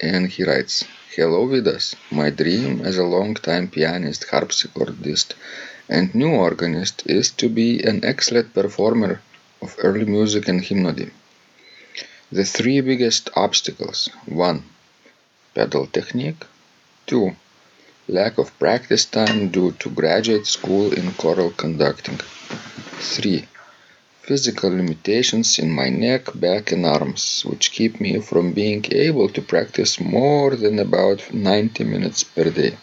and he writes Hello Vidas, my dream as a long-time pianist, harpsichordist, and new organist is to be an excellent performer of early music and hymnody. The three biggest obstacles 1. Pedal technique, 2 lack of practice time due to graduate school in choral conducting. 3. Physical limitations in my neck, back, and arms, which keep me from being able to practice more than about 90 minutes per day.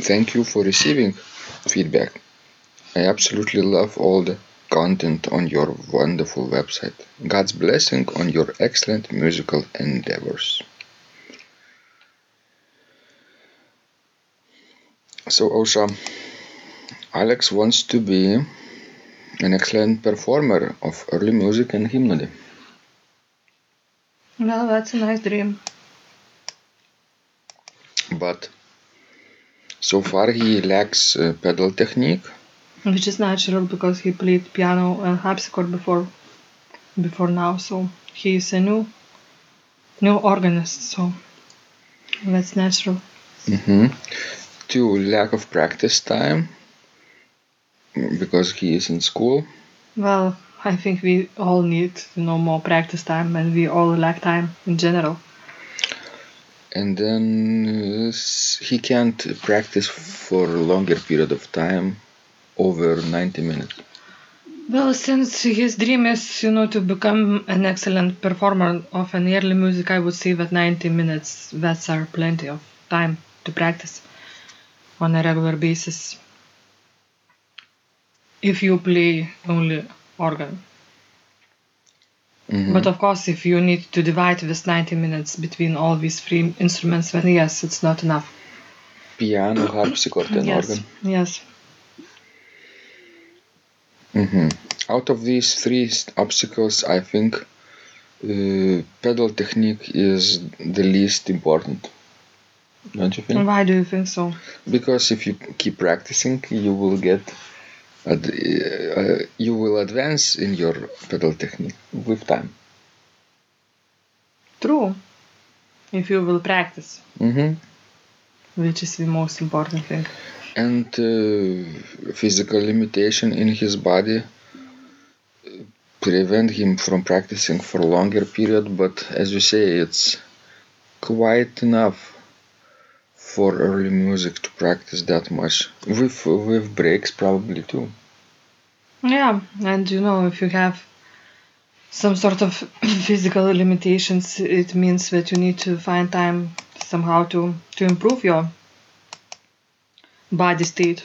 Thank you for receiving feedback. I absolutely love all the content on your wonderful website. God's blessing on your excellent musical endeavors. So, Ausra, Alex wants to be an excellent performer of early music and hymnody. well, that's a nice dream. But so far he lacks uh, pedal technique. Which is natural because he played piano and harpsichord before before now, so he is a new new organist, so that's natural. hmm Two, lack of practice time because he is in school. Well, I think we all need you know more practice time and we all lack time in general. And then uh, he can't practice for a longer period of time, over 90 minutes. Well, since his dream is, you know, to become an excellent performer of an early music, I would say that 90 minutes, that's are plenty of time to practice on a regular basis. If you play only organ. Mhm. But of course, if you need to divide this 90 minutes between all these three instruments, then yes, it's not enough. Piano, harpsichord, and yes, organ. yes. hmm Out of these three obstacles, I think uh, pedal technique is the least important. Don't you think? Why do you think so? Because if you keep practicing, you will get, you will advance in your pedal technique with time. True. If you will practice, hmm which is the most important thing. And uh, physical limitation in his body uh, prevent him from practicing for longer period. But as you say, it's quite enough for early music to practice that much with with breaks probably too. Yeah, and you know, if you have some sort of physical limitations, it means that you need to find time somehow to, to improve your body state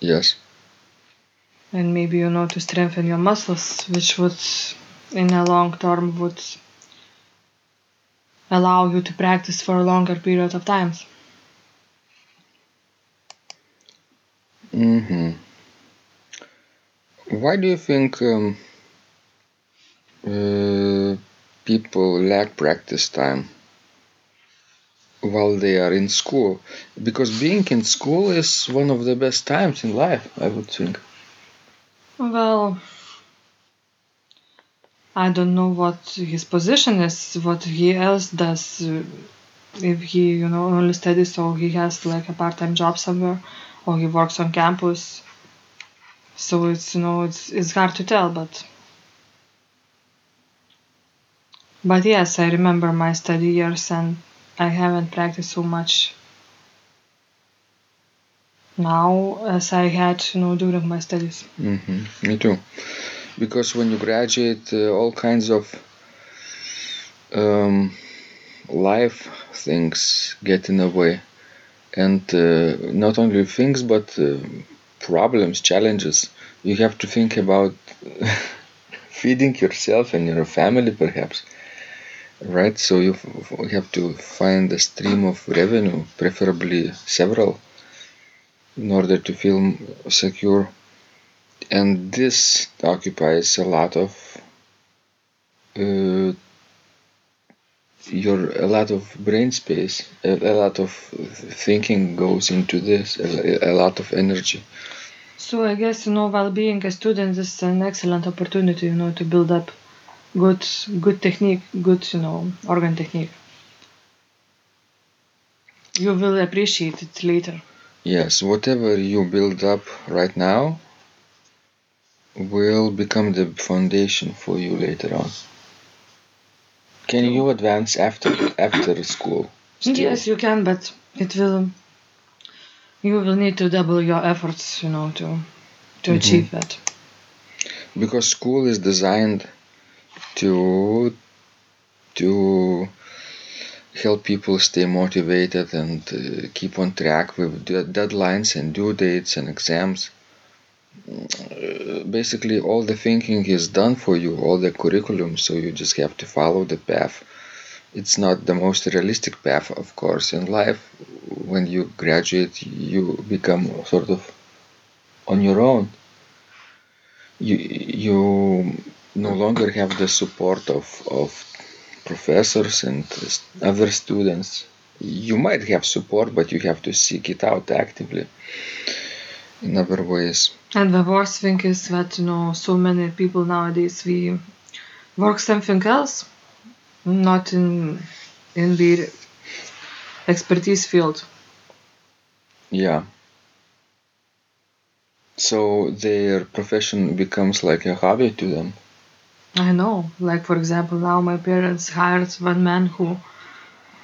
Yes. and maybe you know to strengthen your muscles, which would in a long term would allow you to practice for a longer period of times. Hmm Why do you think um, uh, people lack practice time? while they are in school because being in school is one of the best times in life i would think Well, I don't know what his position is, what he else does. uh, If he, you know, only studies or he has like a part-time job somewhere, or he works on campus. So it's you know it's it's hard to tell, but but yes, I remember my study years and I haven't practiced so much now as I had you know during my studies. hmm me too because when you graduate uh, all kinds of um, life things get in the way and uh, not only things but uh, problems challenges. You have to think about feeding yourself and your family perhaps. Right? So you have to find a stream of revenue preferably several in order to feel secure. And this occupies a lot of uh, your a lot of brain space a, a lot of thinking goes into this a, a lot of energy So I guess you know, while being a student is an excellent opportunity, you know, to build up good good technique, good you know organ technique. You will appreciate it later. yes whatever you build up right now will become the foundation for you later on can you advance after after school still? Yes, you can, but it will. You will need to double your efforts, you know, to to Mhm. achieve that. because school is designed to to help people stay motivated and uh, keep on track with de- deadlines and due dates and exams Uh, basically all the thinking is done for you all the curriculum so you just have to follow the path. It's not the most realistic path of course in life. When you graduate you become sort of on your own. You you no longer have the support of of professors and other students. You might have support but you have to seek it out actively. In other ways And the worst thing is that you know so many people nowadays we work something else, not in in the expertise field. yeah so their profession becomes like a hobby to them I know. Like for example, now my parents hired one man who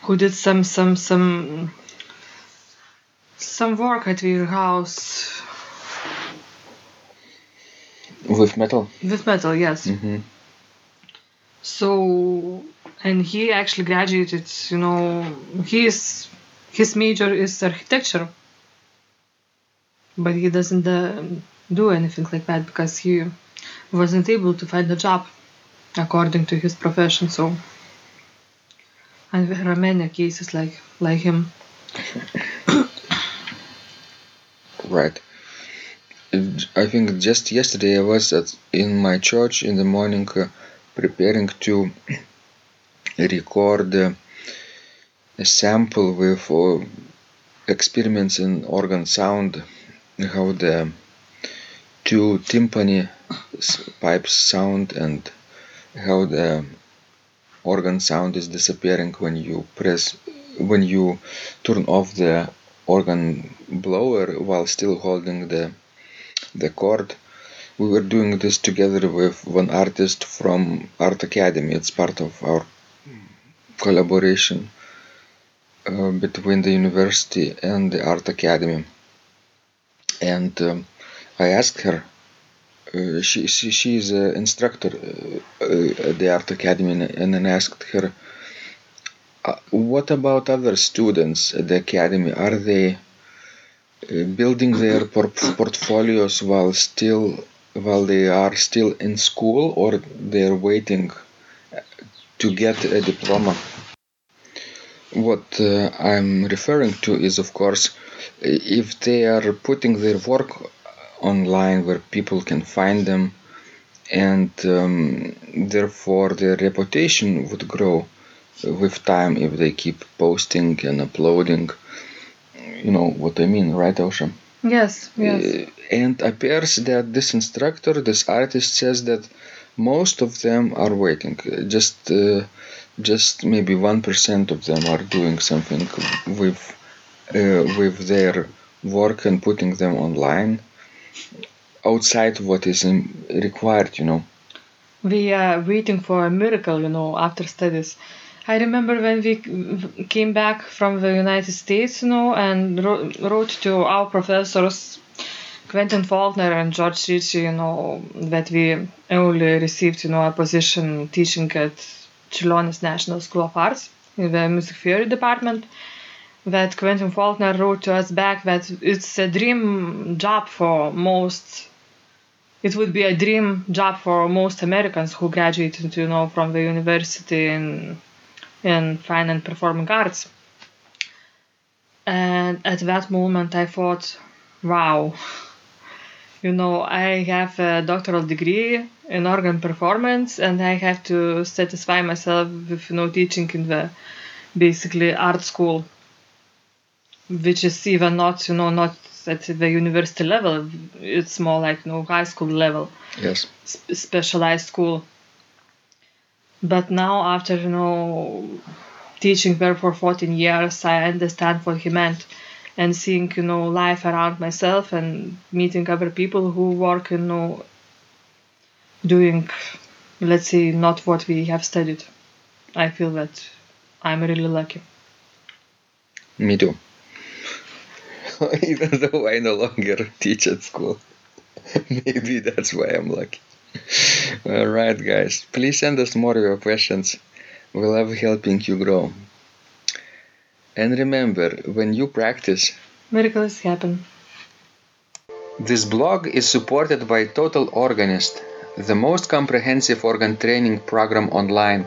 who did some some some some work at their house with metal with metal. Yes. hmm So and he actually graduated. You know, his his major is architecture, but he doesn't uh, do anything like that because he wasn't able to find a job according to his profession. So, and there are many cases like like him. Right. I think just yesterday I was at, in my church in the morning uh, preparing to record uh, a sample with uh, experiments in organ sound, how the two timpani pipes sound and how the organ sound is disappearing when you press when you turn off the organ blower while still holding the the cord. We were doing this together with one artist from Art Academy. It's part of our collaboration uh, between the university and the Art Academy. And um, I asked her. Uh, she, she she is an instructor uh, uh, at the Art Academy, and, then asked her, uh, "What about other students at the academy? Are they building their por- portfolios while still while they are still in school or they're waiting uh, to get a diploma what uh, i'm referring to is of course if they are putting their work online where people can find them and um, therefore their reputation would grow with time if they keep posting and uploading. You know what I mean, right, Ausra? Yes, yes. Uh, and appears that this instructor, this artist, says that most of them are waiting. Just, uh, just maybe one percent of them are doing something with, uh, with their work and putting them online outside what is required. You know. We are waiting for a miracle, you know, after studies. I remember when we came back from the United States, you know, and wrote to our professors, Quentin Faulkner and George Ritchie, you know, that we only received, you know, a position teaching at Čiurlionis National School of Arts in the music theory department. That Quentin Faulkner wrote to us back that it's a dream job for most. It would be a dream job for most Americans who graduated, you know, from the university in in fine and performing arts. And at that moment, I thought, wow, you know, I have a doctoral degree in organ performance, and I have to satisfy myself with, you know, teaching in the basically art school, which is even not, you know, not at the university level. It's more like, you know, high school level. Yes. Sp- specialized school but now after you know teaching there for 14 years i understand what he meant. And seeing you know life around myself and meeting other people who work you know doing let's say not what we have studied. I feel that i'm really lucky. Me too. Even though i no longer teach at school maybe that's why i'm lucky all right, guys. Please send us more of your questions. We love helping you grow. And remember, when you practice, miracles happen. This blog is supported by Total Organist, the most comprehensive organ training program online